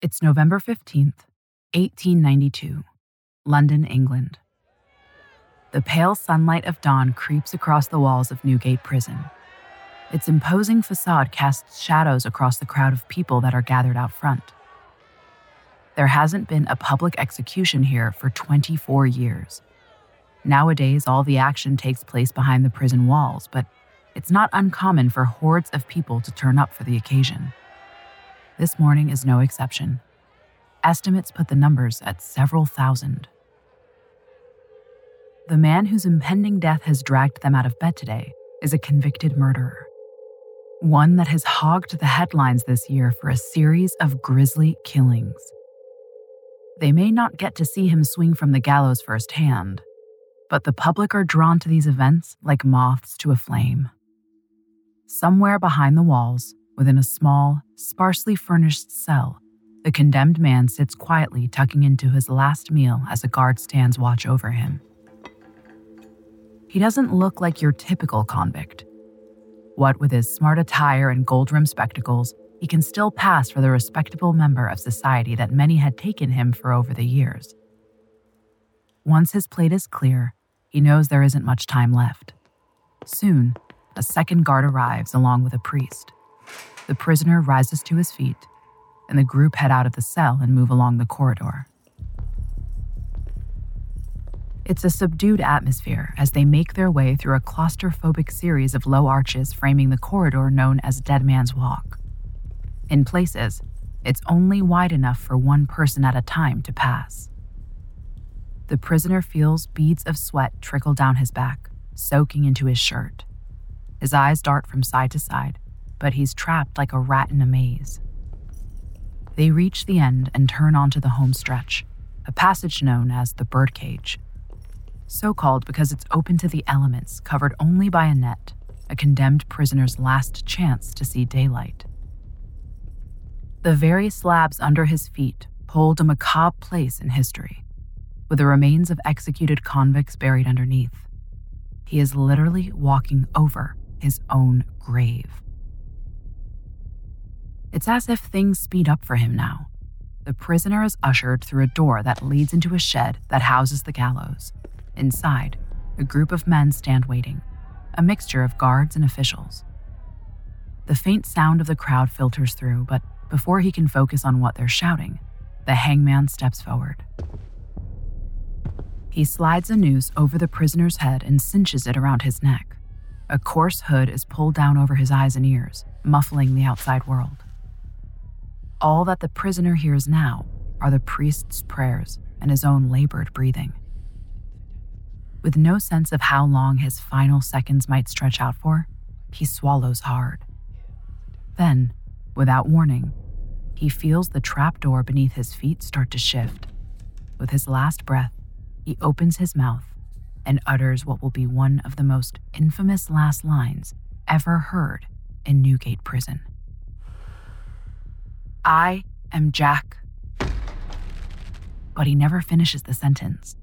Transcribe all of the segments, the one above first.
It's November 15th, 1892, London, England. The pale sunlight of dawn creeps across the walls of Newgate Prison. Its imposing facade casts shadows across the crowd of people that are gathered out front. There hasn't been a public execution here for 24 years. Nowadays, all the action takes place behind the prison walls, but it's not uncommon for hordes of people to turn up for the occasion. This morning is no exception. Estimates put the numbers at several thousand. The man whose impending death has dragged them out of bed today is a convicted murderer. One that has hogged the headlines this year for a series of grisly killings. They may not get to see him swing from the gallows firsthand, but the public are drawn to these events like moths to a flame. Somewhere behind the walls, Within a small, sparsely furnished cell, the condemned man sits quietly tucking into his last meal as a guard stands watch over him. He doesn't look like your typical convict. What with his smart attire and gold rimmed spectacles, he can still pass for the respectable member of society that many had taken him for over the years. Once his plate is clear, he knows there isn't much time left. Soon, a second guard arrives along with a priest. The prisoner rises to his feet, and the group head out of the cell and move along the corridor. It's a subdued atmosphere as they make their way through a claustrophobic series of low arches framing the corridor known as Dead Man's Walk. In places, it's only wide enough for one person at a time to pass. The prisoner feels beads of sweat trickle down his back, soaking into his shirt. His eyes dart from side to side, but he's trapped like a rat in a maze. They reach the end and turn onto the home stretch, a passage known as the birdcage. So called because it's open to the elements, covered only by a net, a condemned prisoner's last chance to see daylight. The very slabs under his feet hold a macabre place in history, with the remains of executed convicts buried underneath. He is literally walking over his own grave. It's as if things speed up for him now. The prisoner is ushered through a door that leads into a shed that houses the gallows. Inside, a group of men stand waiting, a mixture of guards and officials. The faint sound of the crowd filters through, but before he can focus on what they're shouting, the hangman steps forward. He slides a noose over the prisoner's head and cinches it around his neck. A coarse hood is pulled down over his eyes and ears, muffling the outside world. All that the prisoner hears now are the priest's prayers and his own labored breathing. With no sense of how long his final seconds might stretch out for, he swallows hard. Then, without warning, he feels the trap door beneath his feet start to shift. With his last breath, he opens his mouth and utters what will be one of the most infamous last lines ever heard in Newgate Prison. I am Jack. But he never finishes the sentence.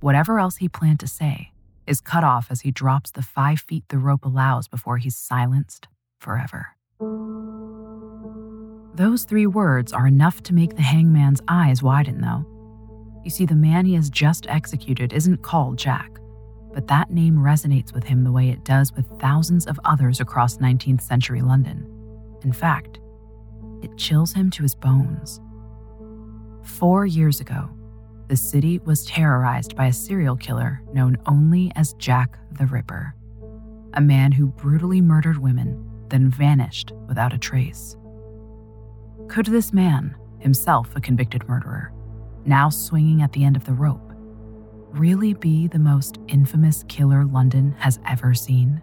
Whatever else he planned to say is cut off as he drops the five feet the rope allows before he's silenced forever. Those three words are enough to make the hangman's eyes widen, though. You see, the man he has just executed isn't called Jack, but that name resonates with him the way it does with thousands of others across 19th century London. In fact, it chills him to his bones. Four years ago, the city was terrorized by a serial killer known only as Jack the Ripper, a man who brutally murdered women, then vanished without a trace. Could this man, himself a convicted murderer, now swinging at the end of the rope, really be the most infamous killer London has ever seen?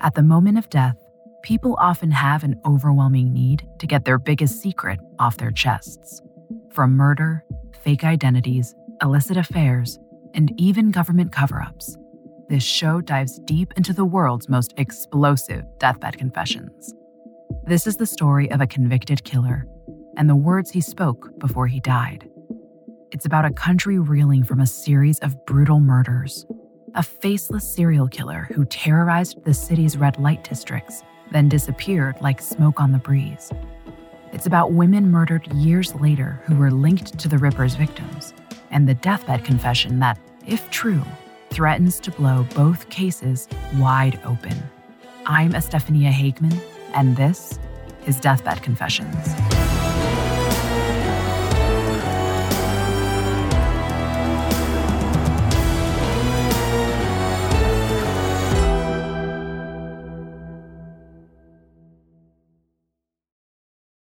At the moment of death, people often have an overwhelming need to get their biggest secret off their chests. From murder, fake identities, illicit affairs, and even government cover ups, this show dives deep into the world's most explosive deathbed confessions. This is the story of a convicted killer and the words he spoke before he died. It's about a country reeling from a series of brutal murders a faceless serial killer who terrorized the city's red light districts, then disappeared like smoke on the breeze. It's about women murdered years later who were linked to the Ripper's victims, and the deathbed confession that, if true, threatens to blow both cases wide open. I'm Estefania Hageman, and this is Deathbed Confessions.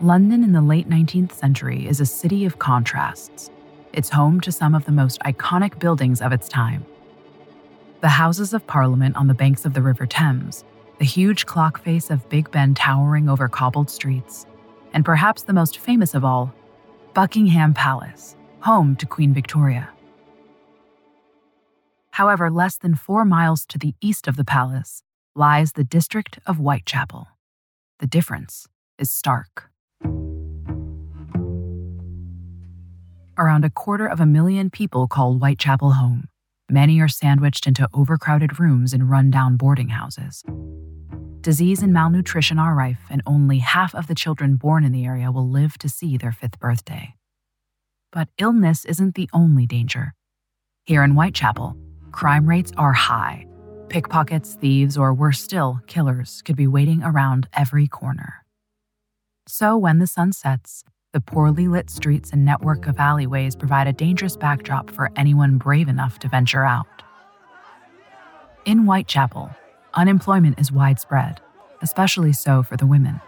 London in the late 19th century is a city of contrasts. It's home to some of the most iconic buildings of its time. The Houses of Parliament on the banks of the River Thames, the huge clock face of Big Ben towering over cobbled streets, and perhaps the most famous of all, Buckingham Palace, home to Queen Victoria. However, less than four miles to the east of the palace lies the district of Whitechapel. The difference is stark. Around a quarter of a million people call Whitechapel home. Many are sandwiched into overcrowded rooms in rundown boarding houses. Disease and malnutrition are rife, and only half of the children born in the area will live to see their fifth birthday. But illness isn't the only danger. Here in Whitechapel, crime rates are high. Pickpockets, thieves, or worse still, killers could be waiting around every corner. So when the sun sets, the poorly lit streets and network of alleyways provide a dangerous backdrop for anyone brave enough to venture out. In Whitechapel, unemployment is widespread, especially so for the women.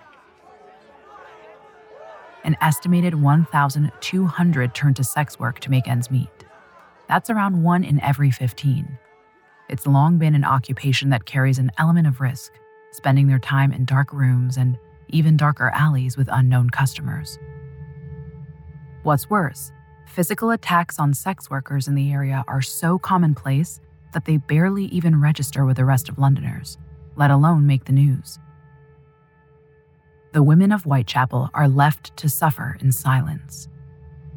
An estimated 1,200 turn to sex work to make ends meet. That's around one in every 15. It's long been an occupation that carries an element of risk, spending their time in dark rooms and even darker alleys with unknown customers. What's worse, physical attacks on sex workers in the area are so commonplace that they barely even register with the rest of Londoners, let alone make the news. The women of Whitechapel are left to suffer in silence.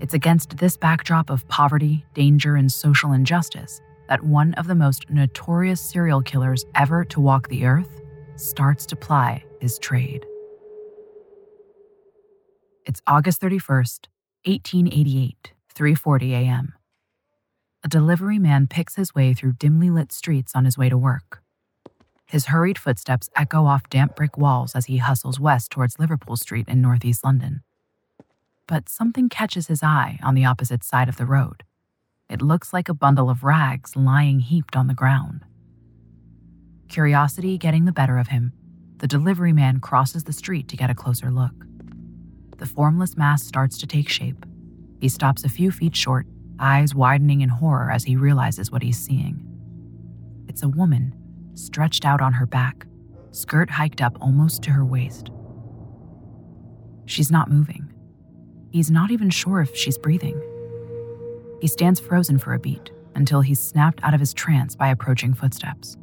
It's against this backdrop of poverty, danger, and social injustice that one of the most notorious serial killers ever to walk the earth starts to ply his trade. It's August 31st, 1888, 3:40 a.m. A delivery man picks his way through dimly lit streets on his way to work. His hurried footsteps echo off damp brick walls as he hustles west towards Liverpool Street in northeast London. But something catches his eye on the opposite side of the road. It looks like a bundle of rags lying heaped on the ground. Curiosity getting the better of him, the delivery man crosses the street to get a closer look the formless mass starts to take shape. He stops a few feet short, eyes widening in horror as he realizes what he's seeing. It's a woman, stretched out on her back, skirt hiked up almost to her waist. She's not moving. He's not even sure if she's breathing. He stands frozen for a beat until he's snapped out of his trance by approaching footsteps.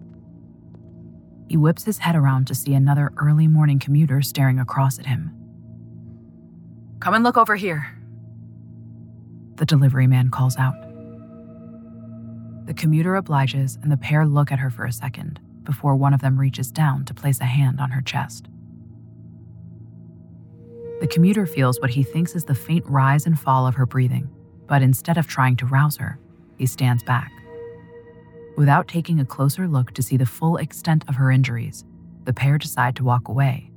He whips his head around to see another early morning commuter staring across at him. Come and look over here, the delivery man calls out. The commuter obliges, and the pair look at her for a second before one of them reaches down to place a hand on her chest. The commuter feels what he thinks is the faint rise and fall of her breathing, but instead of trying to rouse her, he stands back. Without taking a closer look to see the full extent of her injuries, the pair decide to walk away.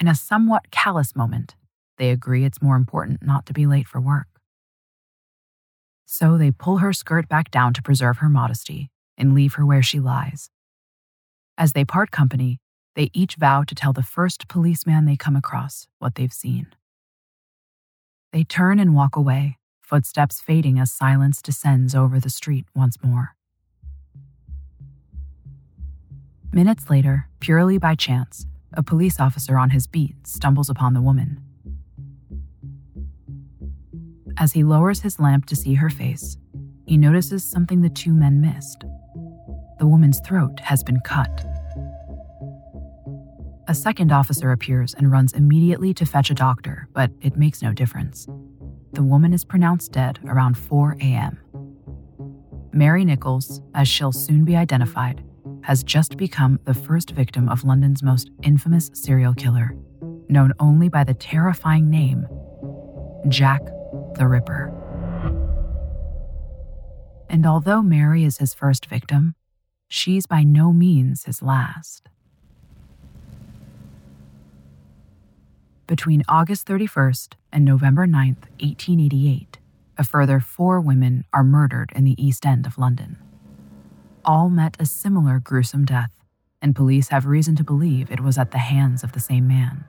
In a somewhat callous moment, they agree it's more important not to be late for work. So they pull her skirt back down to preserve her modesty and leave her where she lies. As they part company, they each vow to tell the first policeman they come across what they've seen. They turn and walk away, footsteps fading as silence descends over the street once more. Minutes later, purely by chance, a police officer on his beat stumbles upon the woman. As he lowers his lamp to see her face, he notices something the two men missed. The woman's throat has been cut. A second officer appears and runs immediately to fetch a doctor, but it makes no difference the woman is pronounced dead around 4 a.m. Mary Nichols, as she'll soon be identified, has just become the first victim of London's most infamous serial killer, known only by the terrifying name Jack the Ripper. And although Mary is his first victim, she's by no means his last. Between August 31st and November 9th, 1888, a further four women are murdered in the East End of London. All met a similar gruesome death, and police have reason to believe it was at the hands of the same man.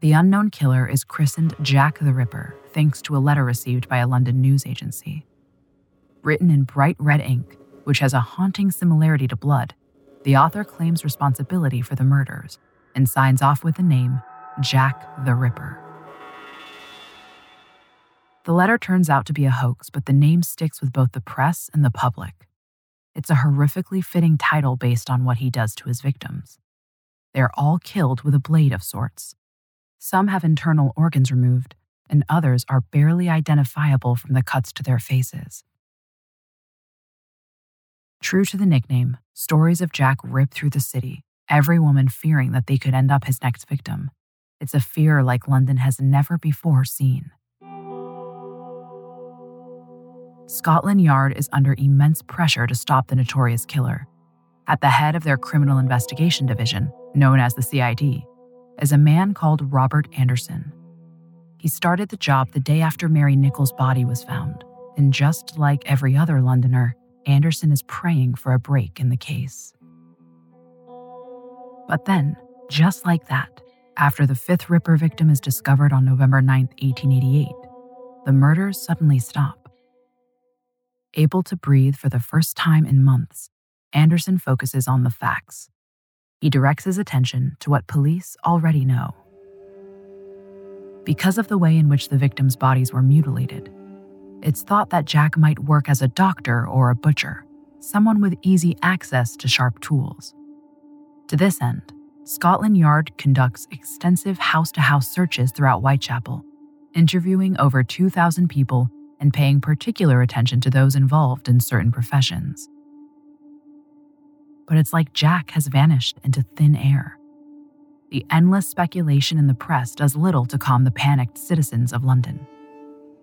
The unknown killer is christened Jack the Ripper thanks to a letter received by a London news agency. Written in bright red ink, which has a haunting similarity to blood, the author claims responsibility for the murders and signs off with the name Jack the Ripper. The letter turns out to be a hoax, but the name sticks with both the press and the public. It's a horrifically fitting title based on what he does to his victims. They're all killed with a blade of sorts. Some have internal organs removed, and others are barely identifiable from the cuts to their faces. True to the nickname, stories of Jack rip through the city, every woman fearing that they could end up his next victim. It's a fear like London has never before seen. Scotland Yard is under immense pressure to stop the notorious killer. At the head of their criminal investigation division, known as the CID, is a man called Robert Anderson. He started the job the day after Mary Nichols' body was found, and just like every other Londoner, Anderson is praying for a break in the case. But then, just like that, after the fifth Ripper victim is discovered on November 9, 1888, the murders suddenly stop. Able to breathe for the first time in months, Anderson focuses on the facts. He directs his attention to what police already know. Because of the way in which the victims' bodies were mutilated, it's thought that Jack might work as a doctor or a butcher, someone with easy access to sharp tools. To this end, Scotland Yard conducts extensive house to house searches throughout Whitechapel, interviewing over 2,000 people and paying particular attention to those involved in certain professions. But it's like Jack has vanished into thin air. The endless speculation in the press does little to calm the panicked citizens of London.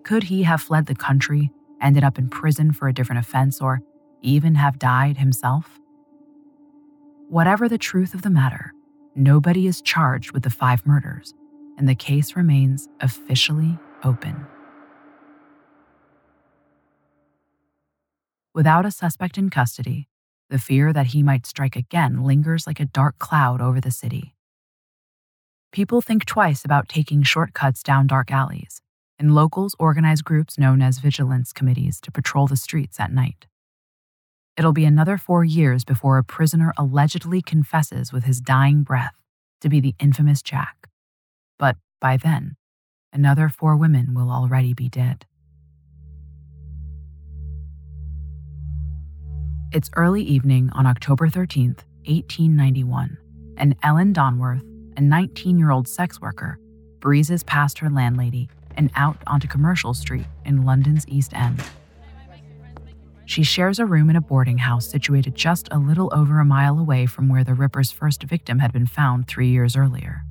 Could he have fled the country, ended up in prison for a different offense, or even have died himself? Whatever the truth of the matter, nobody is charged with the five murders, and the case remains officially open. Without a suspect in custody, the fear that he might strike again lingers like a dark cloud over the city. People think twice about taking shortcuts down dark alleys, and locals organize groups known as vigilance committees to patrol the streets at night. It'll be another four years before a prisoner allegedly confesses with his dying breath to be the infamous Jack. But by then, another four women will already be dead. It's early evening on October 13th, 1891, and Ellen Donworth, a 19 year old sex worker, breezes past her landlady and out onto Commercial Street in London's East End. She shares a room in a boarding house situated just a little over a mile away from where the Ripper's first victim had been found three years earlier.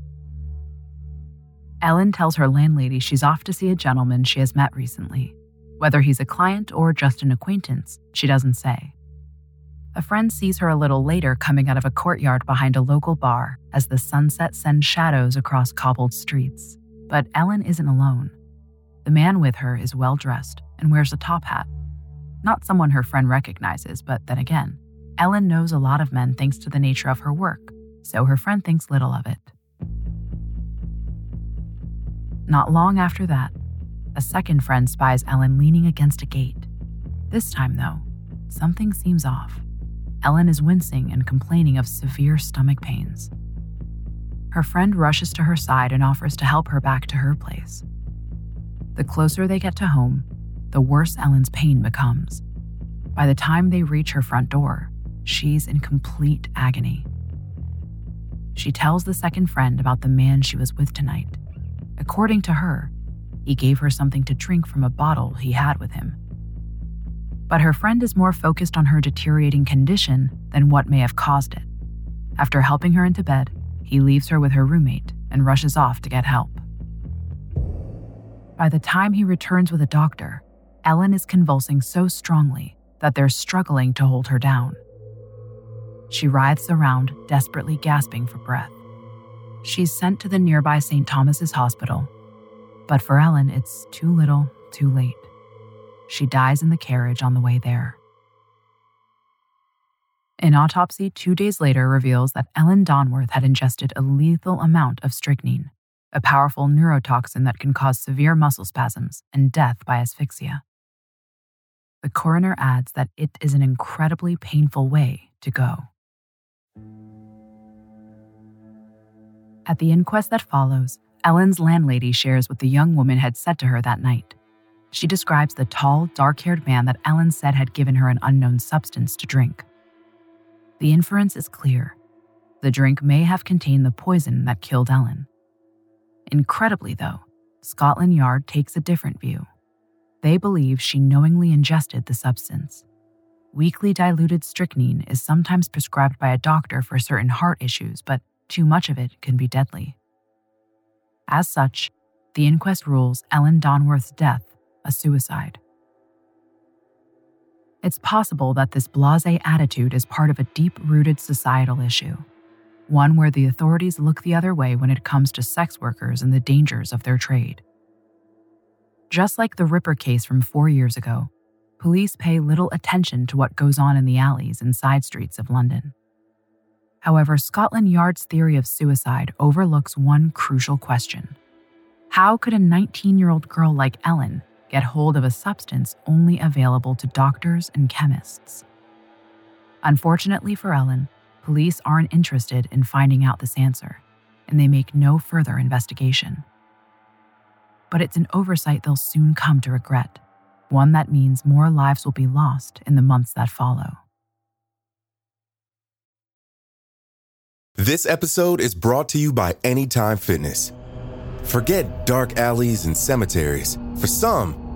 Ellen tells her landlady she's off to see a gentleman she has met recently. Whether he's a client or just an acquaintance, she doesn't say. A friend sees her a little later coming out of a courtyard behind a local bar as the sunset sends shadows across cobbled streets. But Ellen isn't alone. The man with her is well dressed and wears a top hat. Not someone her friend recognizes, but then again, Ellen knows a lot of men thanks to the nature of her work, so her friend thinks little of it. Not long after that, a second friend spies Ellen leaning against a gate. This time, though, something seems off. Ellen is wincing and complaining of severe stomach pains. Her friend rushes to her side and offers to help her back to her place. The closer they get to home, the worse Ellen's pain becomes. By the time they reach her front door, she's in complete agony. She tells the second friend about the man she was with tonight. According to her, he gave her something to drink from a bottle he had with him. But her friend is more focused on her deteriorating condition than what may have caused it. After helping her into bed, he leaves her with her roommate and rushes off to get help. By the time he returns with a doctor, Ellen is convulsing so strongly that they're struggling to hold her down. She writhes around, desperately gasping for breath. She's sent to the nearby St. Thomas's Hospital, but for Ellen, it's too little, too late. She dies in the carriage on the way there. An autopsy two days later reveals that Ellen Donworth had ingested a lethal amount of strychnine, a powerful neurotoxin that can cause severe muscle spasms and death by asphyxia. The coroner adds that it is an incredibly painful way to go. At the inquest that follows, Ellen's landlady shares what the young woman had said to her that night. She describes the tall, dark haired man that Ellen said had given her an unknown substance to drink. The inference is clear. The drink may have contained the poison that killed Ellen. Incredibly, though, Scotland Yard takes a different view. They believe she knowingly ingested the substance. Weakly diluted strychnine is sometimes prescribed by a doctor for certain heart issues, but too much of it can be deadly. As such, the inquest rules Ellen Donworth's death a suicide. It's possible that this blase attitude is part of a deep rooted societal issue, one where the authorities look the other way when it comes to sex workers and the dangers of their trade. Just like the Ripper case from four years ago, police pay little attention to what goes on in the alleys and side streets of London. However, Scotland Yard's theory of suicide overlooks one crucial question How could a 19 year old girl like Ellen get hold of a substance only available to doctors and chemists? Unfortunately for Ellen, police aren't interested in finding out this answer, and they make no further investigation. But it's an oversight they'll soon come to regret, one that means more lives will be lost in the months that follow. This episode is brought to you by Anytime Fitness. Forget dark alleys and cemeteries. For some,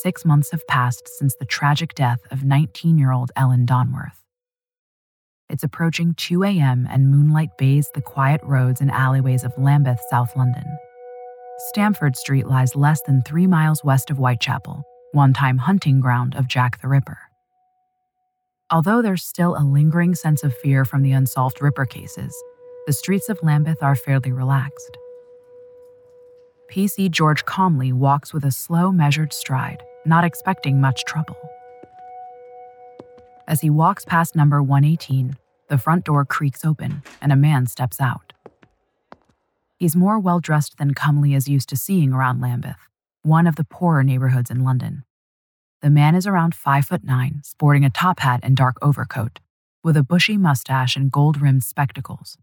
Six months have passed since the tragic death of 19 year old Ellen Donworth. It's approaching 2 a.m., and moonlight bathes the quiet roads and alleyways of Lambeth, South London. Stamford Street lies less than three miles west of Whitechapel, one time hunting ground of Jack the Ripper. Although there's still a lingering sense of fear from the unsolved Ripper cases, the streets of Lambeth are fairly relaxed. PC George calmly walks with a slow, measured stride, not expecting much trouble. As he walks past number 118, The front door creaks open and a man steps out. He's more well dressed than Cumley is used to seeing around Lambeth, one of the poorer neighborhoods in London. The man is around five foot nine, sporting a top hat and dark overcoat, with a bushy mustache and gold rimmed spectacles.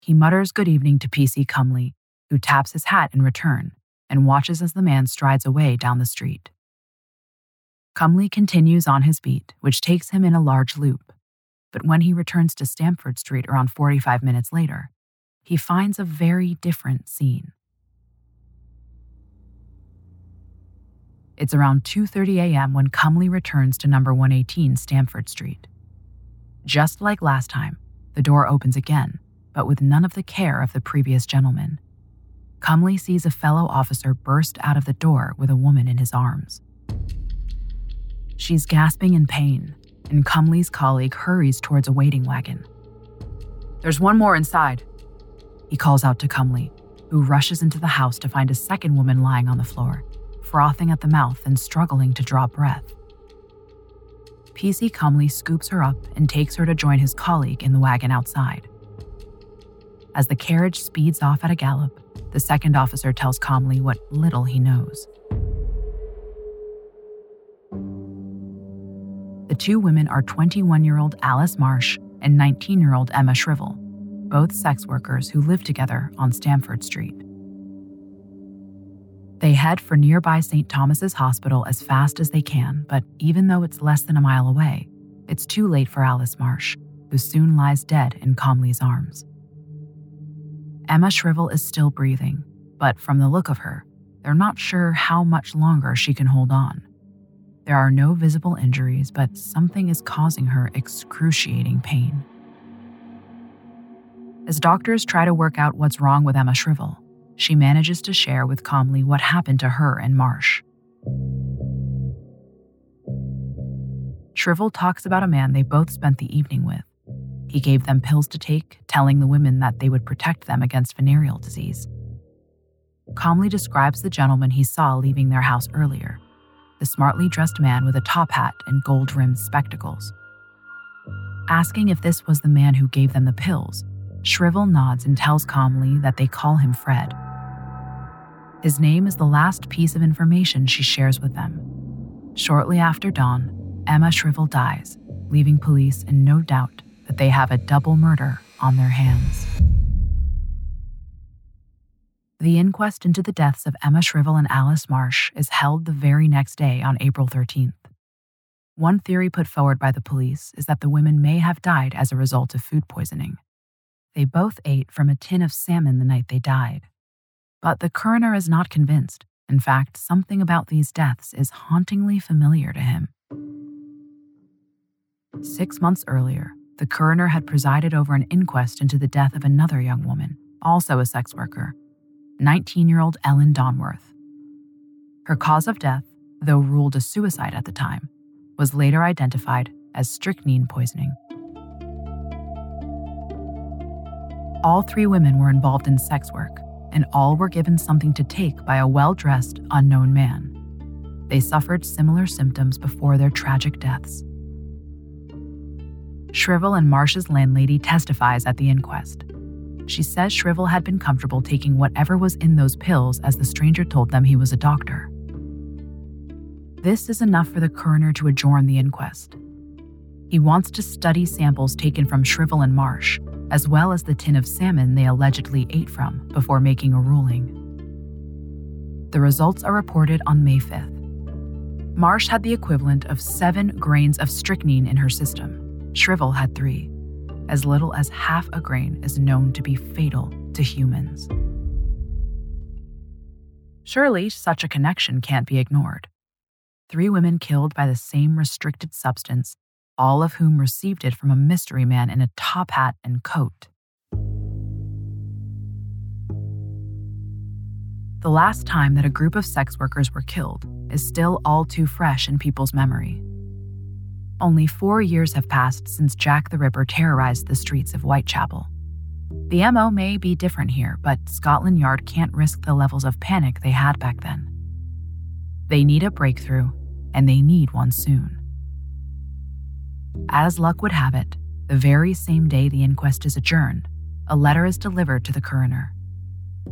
He mutters good evening to PC Cumley, who taps his hat in return and watches as the man strides away down the street. Cumley continues on his beat, which takes him in a large loop. But when he returns to Stamford Street around 45 minutes later, he finds a very different scene. It's around 2:30 a.m. when Cumley returns to number 118 Stamford Street. Just like last time, the door opens again, but with none of the care of the previous gentleman. Cumley sees a fellow officer burst out of the door with a woman in his arms. She's gasping in pain, and Cumley's colleague hurries towards a waiting wagon. There's one more inside, he calls out to Cumley, who rushes into the house to find a second woman lying on the floor frothing at the mouth and struggling to draw breath. PC Cumley scoops her up and takes her to join his colleague in the wagon outside. As the carriage speeds off at a gallop, the second officer tells Cumley what little he knows. The two women are 21 year old Alice Marsh and 19 year old Emma Shrivell, both sex workers who live together on Stamford Street. They head for nearby St. Thomas's Hospital as fast as they can, but even though it's less than a mile away, it's too late for Alice Marsh, who soon lies dead in Cumley's arms. Emma Shrivell is still breathing, but from the look of her, they're not sure how much longer she can hold on. There are no visible injuries, but something is causing her excruciating pain. As doctors try to work out what's wrong with Emma Shrivell, she manages to share with Cumley what happened to her and Marsh. Shrivell talks about a man they both spent the evening with. He gave them pills to take, telling the women that they would protect them against venereal disease. Cumley describes the gentleman he saw leaving their house earlier the smartly dressed man with a top hat and gold rimmed spectacles. Asking if this was the man who gave them the pills, Shrivell nods and tells Cumley that they call him Fred. His name is the last piece of information she shares with them. Shortly after dawn, Emma Shrivell dies, leaving police in no doubt that they have a double murder on their hands. The inquest into the deaths of Emma Shrivell and Alice Marsh is held the very next day on April 13th. One theory put forward by the police is that the women may have died as a result of food poisoning. They both ate from a tin of salmon the night they died, but the coroner is not convinced. In fact, something about these deaths is hauntingly familiar to him. Six months earlier, the coroner had presided over an inquest into the death of another young woman, also a sex worker, 19 year old Ellen Donworth. Her cause of death, though ruled a suicide at the time, was later identified as strychnine poisoning. All three women were involved in sex work, and all were given something to take by a well dressed, unknown man. They suffered similar symptoms before their tragic deaths. Shrivell and Marsh's landlady testifies at the inquest. She says Shrivell had been comfortable taking whatever was in those pills as the stranger told them he was a doctor. This is enough for the coroner to adjourn the inquest. He wants to study samples taken from Shrivell and Marsh as well as the tin of salmon they allegedly ate from before making a ruling. The results are reported on May 5th. Marsh had the equivalent of seven grains of strychnine in her system. Shrivell had three. As little as half a grain is known to be fatal to humans. Surely, such a connection can't be ignored. Three women killed by the same restricted substance all of whom received it from a mystery man in a top hat and coat. The last time that a group of sex workers were killed is still all too fresh in people's memory. Only four years have passed since Jack the Ripper terrorized the streets of Whitechapel. The MO may be different here, but Scotland Yard can't risk the levels of panic they had back then. They need a breakthrough, and they need one soon. As luck would have it, the very same day the inquest is adjourned, a letter is delivered to the coroner.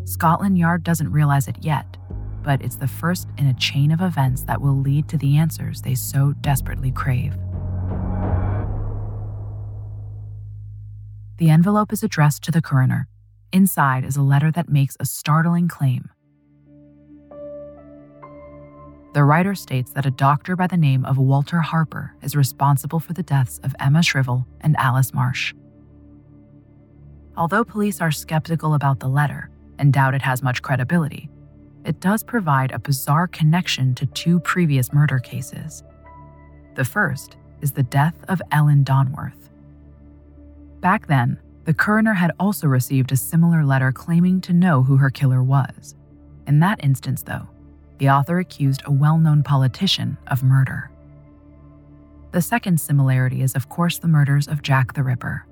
Scotland Yard doesn't realize it yet, but it's the first in a chain of events that will lead to the answers they so desperately crave. The envelope is addressed to the coroner. Inside is a letter that makes a startling claim. The writer states that a doctor by the name of Walter Harper is responsible for the deaths of Emma Shrivell and Alice Marsh. Although police are skeptical about the letter and doubt it has much credibility, it does provide a bizarre connection to two previous murder cases. The first is the death of Ellen Donworth. Back then, the coroner had also received a similar letter claiming to know who her killer was. In that instance, though, the author accused a well known politician of murder. The second similarity is, of course, the murders of Jack the Ripper.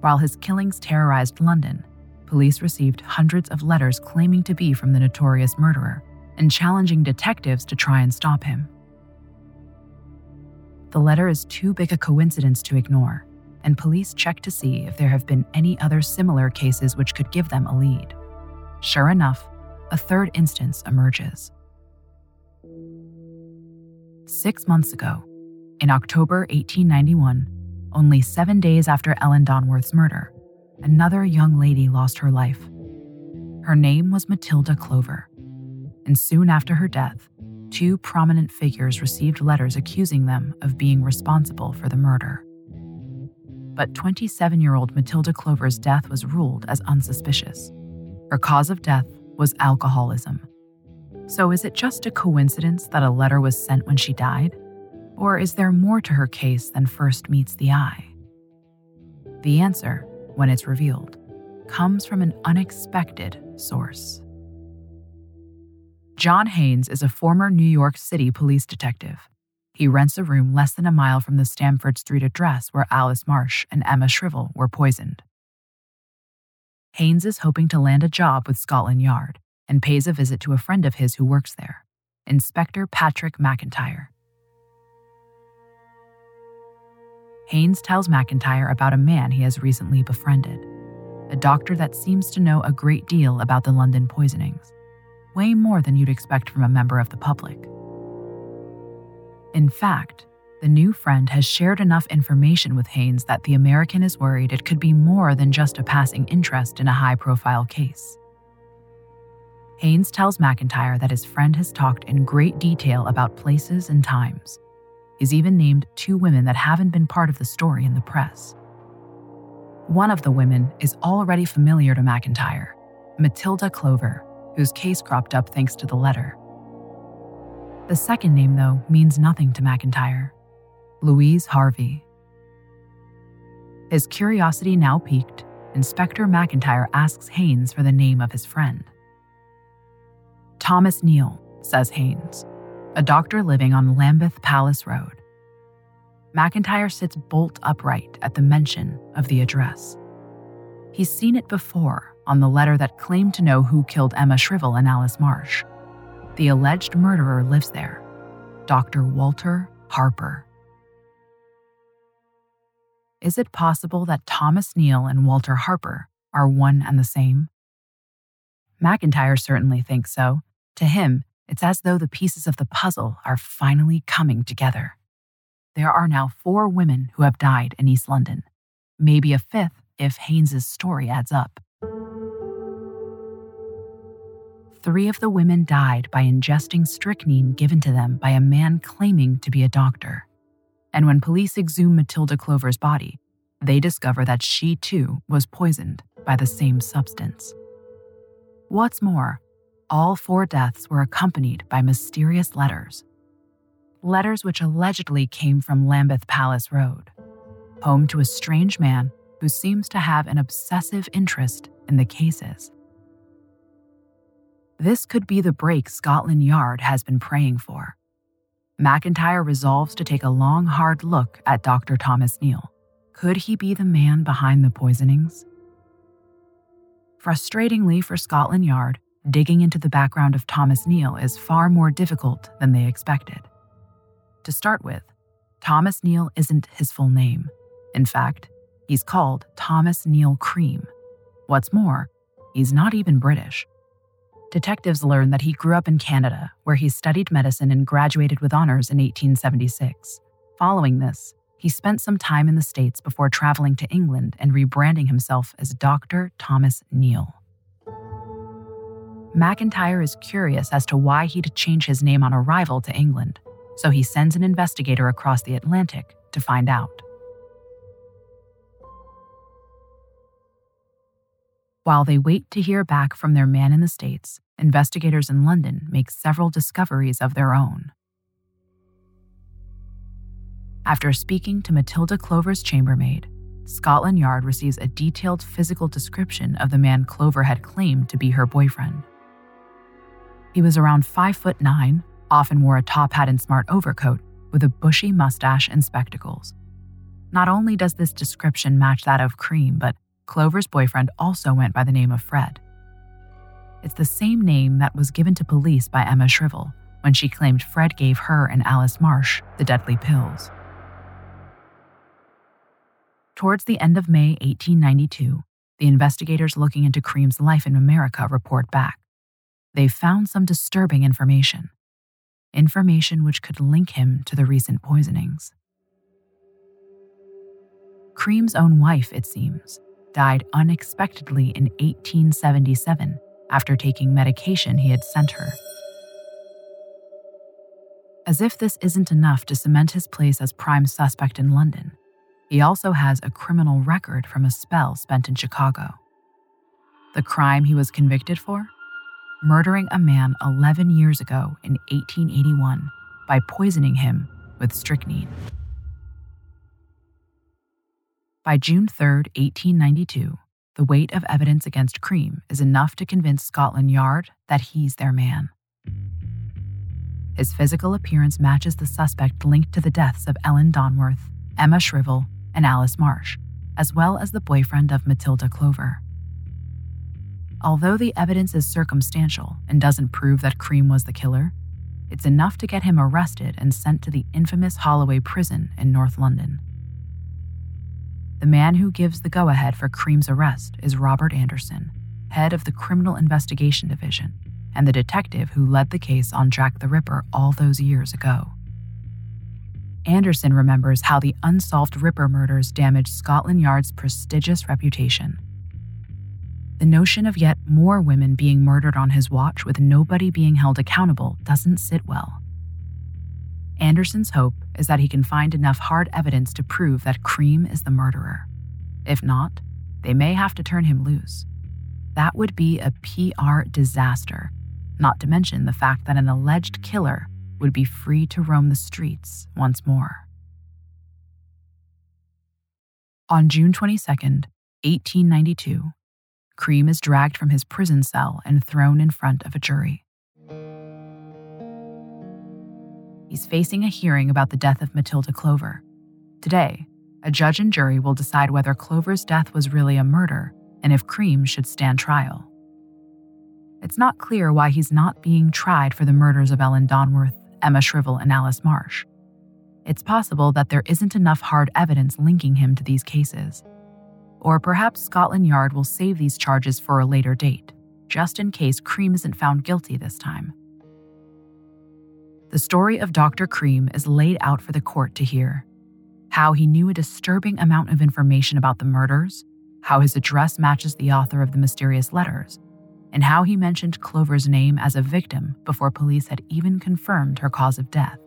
While his killings terrorized London, police received hundreds of letters claiming to be from the notorious murderer and challenging detectives to try and stop him. The letter is too big a coincidence to ignore, and police check to see if there have been any other similar cases which could give them a lead. Sure enough, a third instance emerges. Six months ago, in October 1891, only seven days after Ellen Donworth's murder, another young lady lost her life. Her name was Matilda Clover, and soon after her death, two prominent figures received letters accusing them of being responsible for the murder. But 27 year old Matilda Clover's death was ruled as unsuspicious. Her cause of death was alcoholism. So, is it just a coincidence that a letter was sent when she died? Or is there more to her case than first meets the eye? The answer when it's revealed, comes from an unexpected source. John Haynes is a former New York City police detective. He rents a room less than a mile from the Stamford Street address where Alice Marsh and Emma Shrivell were poisoned. Haynes is hoping to land a job with Scotland Yard and pays a visit to a friend of his who works there, Inspector Patrick McIntyre. Haynes tells McIntyre about a man he has recently befriended, a doctor that seems to know a great deal about the London poisonings, way more than you'd expect from a member of the public. In fact, the new friend has shared enough information with Haynes that the American is worried it could be more than just a passing interest in a high profile case. Haynes tells McIntyre that his friend has talked in great detail about places and times, He's even named two women that haven't been part of the story in the press. One of the women is already familiar to McIntyre Matilda Clover, whose case cropped up thanks to the letter. The second name, though, means nothing to McIntyre Louise Harvey. His curiosity now piqued, Inspector McIntyre asks Haynes for the name of his friend. Thomas Neill, says Haynes a doctor living on Lambeth Palace Road. McIntyre sits bolt upright at the mention of the address. He's seen it before on the letter that claimed to know who killed Emma Shrivell and Alice Marsh. The alleged murderer lives there, Dr. Walter Harper. Is it possible that Thomas Neill and Walter Harper are one and the same? McIntyre certainly thinks so. To him, it's as though the pieces of the puzzle are finally coming together. There are now four women who have died in East London, maybe a fifth if Haynes's story adds up. Three of the women died by ingesting strychnine given to them by a man claiming to be a doctor. And when police exhume Matilda Clover's body, they discover that she too was poisoned by the same substance. What's more, all four deaths were accompanied by mysterious letters. Letters which allegedly came from Lambeth Palace Road, home to a strange man who seems to have an obsessive interest in the cases. This could be the break Scotland Yard has been praying for. McIntyre resolves to take a long, hard look at Dr. Thomas Neill. Could he be the man behind the poisonings? Frustratingly for Scotland Yard, digging into the background of Thomas Neill is far more difficult than they expected. To start with, Thomas Neill isn't his full name. In fact, He's called Thomas Neill Cream. What's more, he's not even British. Detectives learn that he grew up in Canada, where he studied medicine and graduated with honors in 1876. Following this, he spent some time in the States before traveling to England and rebranding himself as Dr. Thomas Neill. McIntyre is curious as to why he'd change his name on arrival to England, so he sends an investigator across the Atlantic to find out. While they wait to hear back from their man in the States, investigators in London make several discoveries of their own. After speaking to Matilda Clover's chambermaid, Scotland Yard receives a detailed physical description of the man Clover had claimed to be her boyfriend. He was around 5 foot 9, often wore a top hat and smart overcoat, with a bushy mustache and spectacles. Not only does this description match that of Cream, but Clover's boyfriend also went by the name of Fred. It's the same name that was given to police by Emma Shrivell when she claimed Fred gave her and Alice Marsh the deadly pills. Towards the end of May 1892, the investigators looking into Cream's life in America report back. They found some disturbing information. Information which could link him to the recent poisonings. Cream's own wife, it seems, died unexpectedly in 1877 after taking medication he had sent her. As if this isn't enough to cement his place as prime suspect in London, he also has a criminal record from a spell spent in Chicago. The crime he was convicted for? Murdering a man 11 years ago in 1881 by poisoning him with strychnine. By June 3, 1892, the weight of evidence against Cream is enough to convince Scotland Yard that he's their man. His physical appearance matches the suspect linked to the deaths of Ellen Donworth, Emma Shrivell, and Alice Marsh, as well as the boyfriend of Matilda Clover. Although the evidence is circumstantial and doesn't prove that Cream was the killer, it's enough to get him arrested and sent to the infamous Holloway prison in North London. The man who gives the go ahead for Cream's arrest is Robert Anderson, head of the Criminal Investigation Division, and the detective who led the case on Jack the Ripper all those years ago. Anderson remembers how the unsolved Ripper murders damaged Scotland Yard's prestigious reputation. The notion of yet more women being murdered on his watch with nobody being held accountable doesn't sit well. Anderson's hope is that he can find enough hard evidence to prove that Cream is the murderer. If not, they may have to turn him loose. That would be a PR disaster, not to mention the fact that an alleged killer would be free to roam the streets once more. On June 22, 1892, Cream is dragged from his prison cell and thrown in front of a jury. He's facing a hearing about the death of Matilda Clover. Today, a judge and jury will decide whether Clover's death was really a murder and if Cream should stand trial. It's not clear why he's not being tried for the murders of Ellen Donworth, Emma Shrivell, and Alice Marsh. It's possible that there isn't enough hard evidence linking him to these cases. Or perhaps Scotland Yard will save these charges for a later date, just in case Cream isn't found guilty this time. The story of Dr. Cream is laid out for the court to hear. How he knew a disturbing amount of information about the murders, how his address matches the author of the mysterious letters, and how he mentioned Clover's name as a victim before police had even confirmed her cause of death.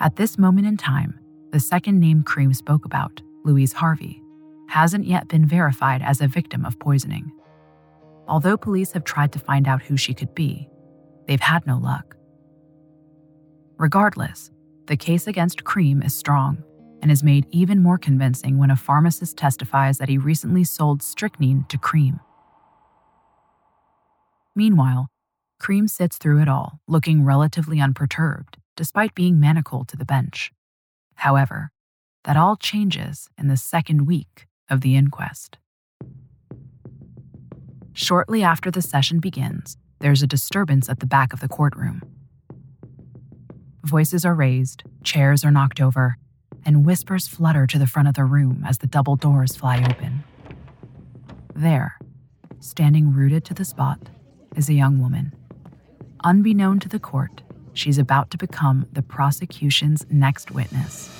At this moment in time, the second name Cream spoke about, Louise Harvey, hasn't yet been verified as a victim of poisoning. Although police have tried to find out who she could be, they've had no luck. Regardless, the case against Cream is strong and is made even more convincing when a pharmacist testifies that he recently sold strychnine to Cream. Meanwhile, Cream sits through it all, looking relatively unperturbed, despite being manacled to the bench. However, that all changes in the second week of the inquest. Shortly after the session begins, there's a disturbance at the back of the courtroom. Voices are raised, chairs are knocked over, and whispers flutter to the front of the room as the double doors fly open. There, standing rooted to the spot, is a young woman. Unbeknown to the court, she's about to become the prosecution's next witness.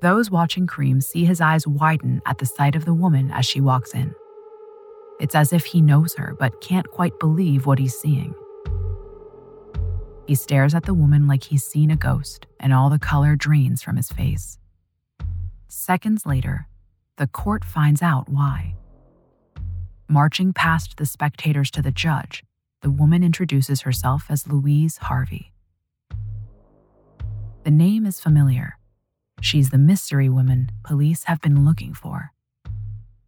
Those watching Cream see his eyes widen at the sight of the woman as she walks in. It's as if he knows her but can't quite believe what he's seeing. He stares at the woman like he's seen a ghost, and all the color drains from his face. Seconds later, the court finds out why. Marching past the spectators to the judge, the woman introduces herself as Louise Harvey. The name is familiar. She's the mystery woman police have been looking for.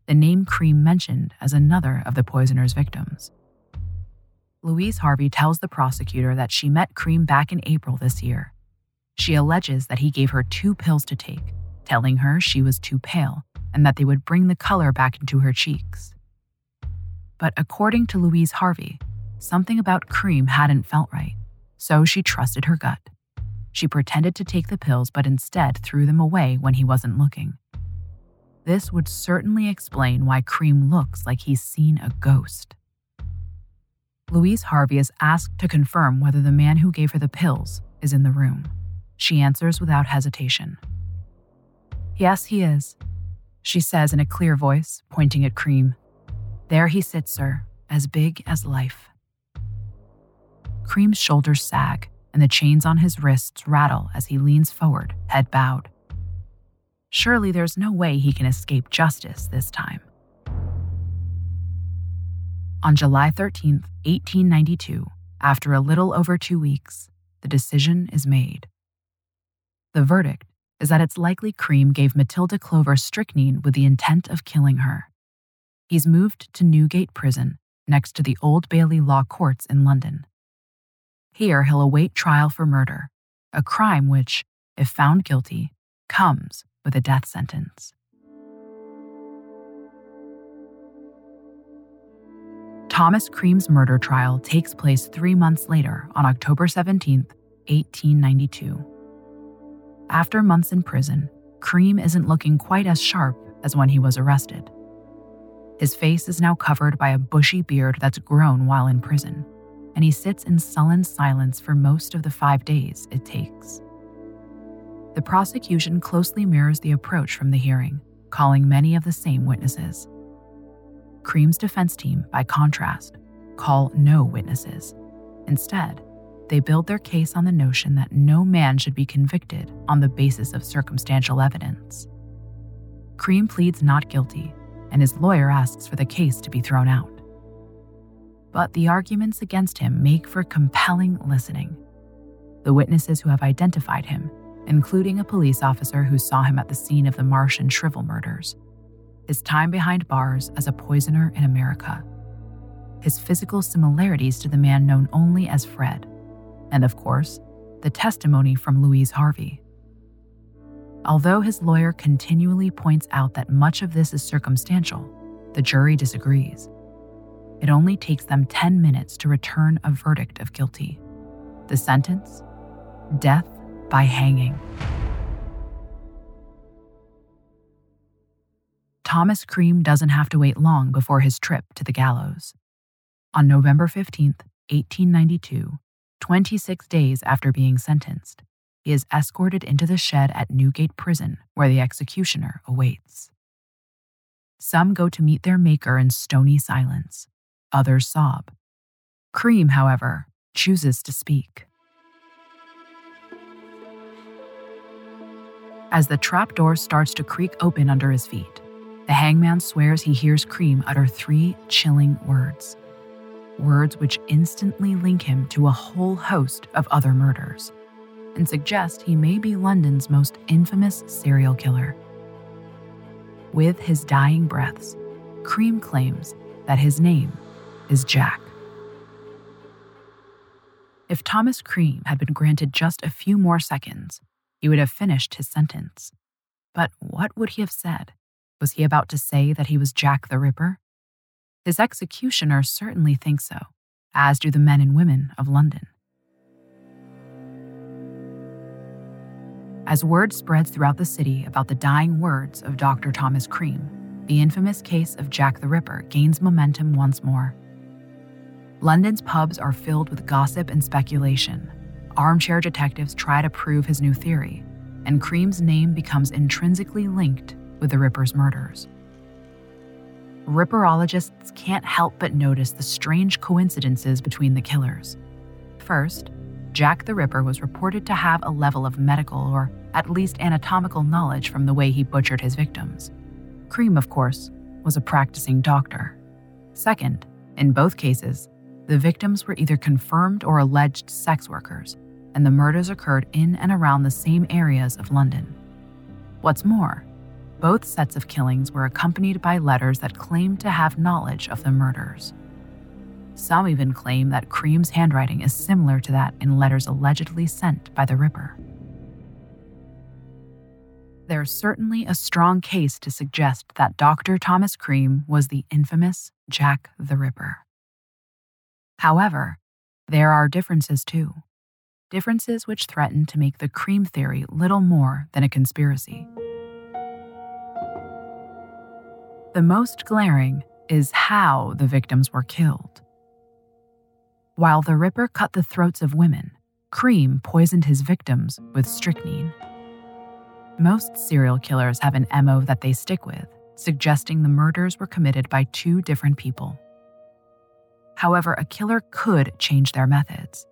The name Cream mentioned as another of the poisoner's victims. Louise Harvey tells the prosecutor that she met Cream back in April this year. She alleges that he gave her two pills to take, telling her she was too pale and that they would bring the color back into her cheeks. But according to Louise Harvey, something about Cream hadn't felt right, so she trusted her gut. She pretended to take the pills but instead threw them away when he wasn't looking. This would certainly explain why Cream looks like he's seen a ghost. Louise Harvey is asked to confirm whether the man who gave her the pills is in the room. She answers without hesitation. Yes, he is, she says in a clear voice, pointing at Cream. There he sits, sir, as big as life. Cream's shoulders sag, and the chains on his wrists rattle as he leans forward, head bowed. Surely there's no way he can escape justice this time. On July 13, 1892, after a little over two weeks, the decision is made. The verdict is that it's likely Cream gave Matilda Clover strychnine with the intent of killing her. He's moved to Newgate Prison, next to the Old Bailey Law Courts in London. Here, he'll await trial for murder, a crime which, if found guilty, comes with a death sentence. Thomas Cream's murder trial takes place three months later on October 17, 1892. After months in prison, Cream isn't looking quite as sharp as when he was arrested. His face is now covered by a bushy beard that's grown while in prison, and he sits in sullen silence for most of the five days it takes. The prosecution closely mirrors the approach from the hearing, calling many of the same witnesses. Cream's defense team, by contrast, call no witnesses. Instead, they build their case on the notion that no man should be convicted on the basis of circumstantial evidence. Cream pleads not guilty, and his lawyer asks for the case to be thrown out. But the arguments against him make for compelling listening. The witnesses who have identified him, including a police officer who saw him at the scene of the Marsh and Shrivell murders, his time behind bars as a poisoner in America, his physical similarities to the man known only as Fred, and of course, the testimony from Louise Harvey. Although his lawyer continually points out that much of this is circumstantial, the jury disagrees. It only takes them 10 minutes to return a verdict of guilty. The sentence? Death by hanging. Thomas Cream doesn't have to wait long before his trip to the gallows. On November 15, 1892, 26 days after being sentenced, he is escorted into the shed at Newgate Prison where the executioner awaits. Some go to meet their maker in stony silence, others sob. Cream, however, chooses to speak. As the trapdoor starts to creak open under his feet, the hangman swears he hears Cream utter three chilling words. Words which instantly link him to a whole host of other murders and suggest he may be London's most infamous serial killer. With his dying breaths, Cream claims that his name is Jack. If Thomas Cream had been granted just a few more seconds, he would have finished his sentence. But what would he have said? Was he about to say that he was Jack the Ripper? His executioner certainly thinks so, as do the men and women of London. As word spreads throughout the city about the dying words of Dr. Thomas Cream, the infamous case of Jack the Ripper gains momentum once more. London's pubs are filled with gossip and speculation. Armchair detectives try to prove his new theory, and Cream's name becomes intrinsically linked with the Ripper's murders. Ripperologists can't help but notice the strange coincidences between the killers. First, Jack the Ripper was reported to have a level of medical or at least anatomical knowledge from the way he butchered his victims. Cream, of course, was a practicing doctor. Second, in both cases, the victims were either confirmed or alleged sex workers, and the murders occurred in and around the same areas of London. What's more, both sets of killings were accompanied by letters that claimed to have knowledge of the murders. Some even claim that Cream's handwriting is similar to that in letters allegedly sent by the Ripper there's certainly a strong case to suggest that Dr. Thomas Cream was the infamous Jack the Ripper. However, there are differences too. Differences which threaten to make the Cream theory little more than a conspiracy. The most glaring is how the victims were killed. While the Ripper cut the throats of women, Cream poisoned his victims with strychnine. Most serial killers have an MO that they stick with, suggesting the murders were committed by two different people. However, a killer could change their methods,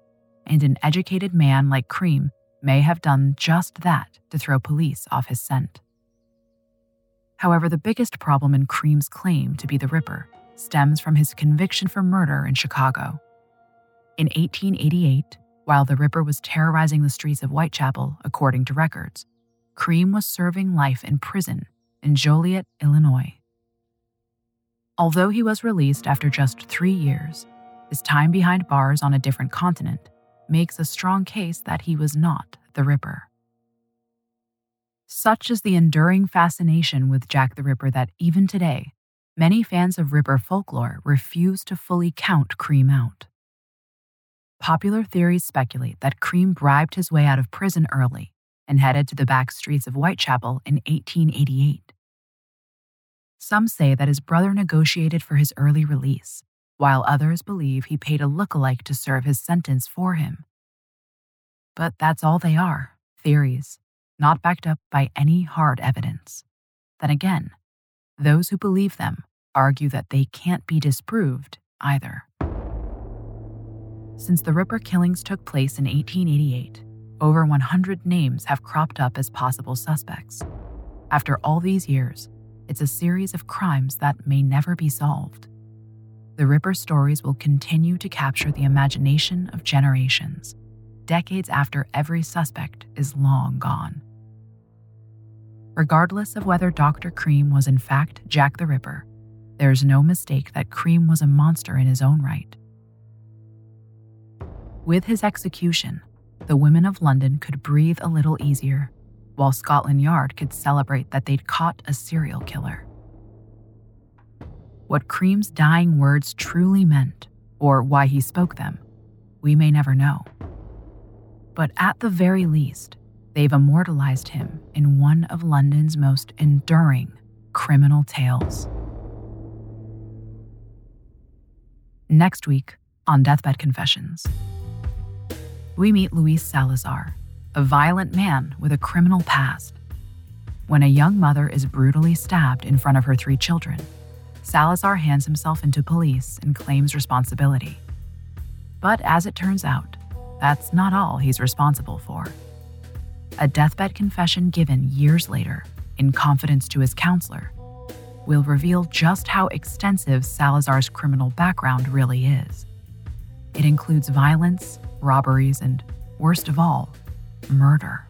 and an educated man like Cream may have done just that to throw police off his scent. However, the biggest problem in Cream's claim to be the Ripper stems from his conviction for murder in Chicago. In 1888, while the Ripper was terrorizing the streets of Whitechapel, according to records, Cream was serving life in prison in Joliet, Illinois. Although he was released after just three years, his time behind bars on a different continent makes a strong case that he was not the Ripper. Such is the enduring fascination with Jack the Ripper that even today, many fans of Ripper folklore refuse to fully count Cream out. Popular theories speculate that Cream bribed his way out of prison early and headed to the back streets of Whitechapel in 1888. Some say that his brother negotiated for his early release, while others believe he paid a look-alike to serve his sentence for him. But that's all they are theories, not backed up by any hard evidence. Then again, those who believe them argue that they can't be disproved either. Since the Ripper killings took place in 1888, over 100 names have cropped up as possible suspects. After all these years, it's a series of crimes that may never be solved. The Ripper stories will continue to capture the imagination of generations, decades after every suspect is long gone. Regardless of whether Dr. Cream was in fact Jack the Ripper, there's no mistake that Cream was a monster in his own right. With his execution, the women of London could breathe a little easier, while Scotland Yard could celebrate that they'd caught a serial killer. What Cream's dying words truly meant, or why he spoke them, we may never know. But at the very least, they've immortalized him in one of London's most enduring criminal tales. Next week on Deathbed Confessions we meet Luis Salazar, a violent man with a criminal past. When a young mother is brutally stabbed in front of her three children, Salazar hands himself into police and claims responsibility. But as it turns out, that's not all he's responsible for. A deathbed confession given years later, in confidence to his counselor, will reveal just how extensive Salazar's criminal background really is. It includes violence, robberies, and, worst of all, murder.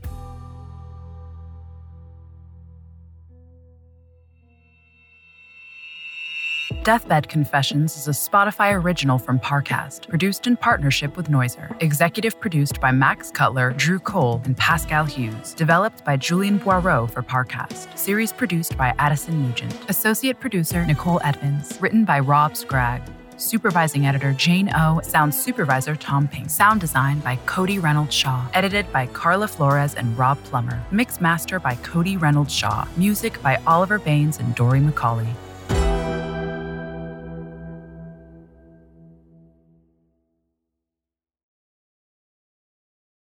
Deathbed Confessions is a Spotify original from Parcast, produced in partnership with Noiser. Executive produced by Max Cutler, Drew Cole, and Pascal Hughes. Developed by Julian Boireau for Parcast. Series produced by Addison Nugent. Associate producer Nicole Edmonds. Written by Rob Scragg. Supervising editor Jane O. Sound supervisor Tom Pink. Sound design by Cody Reynolds Shaw. Edited by Carla Flores and Rob Plummer. Mix master by Cody Reynolds Shaw. Music by Oliver Baines and Dory McCauley.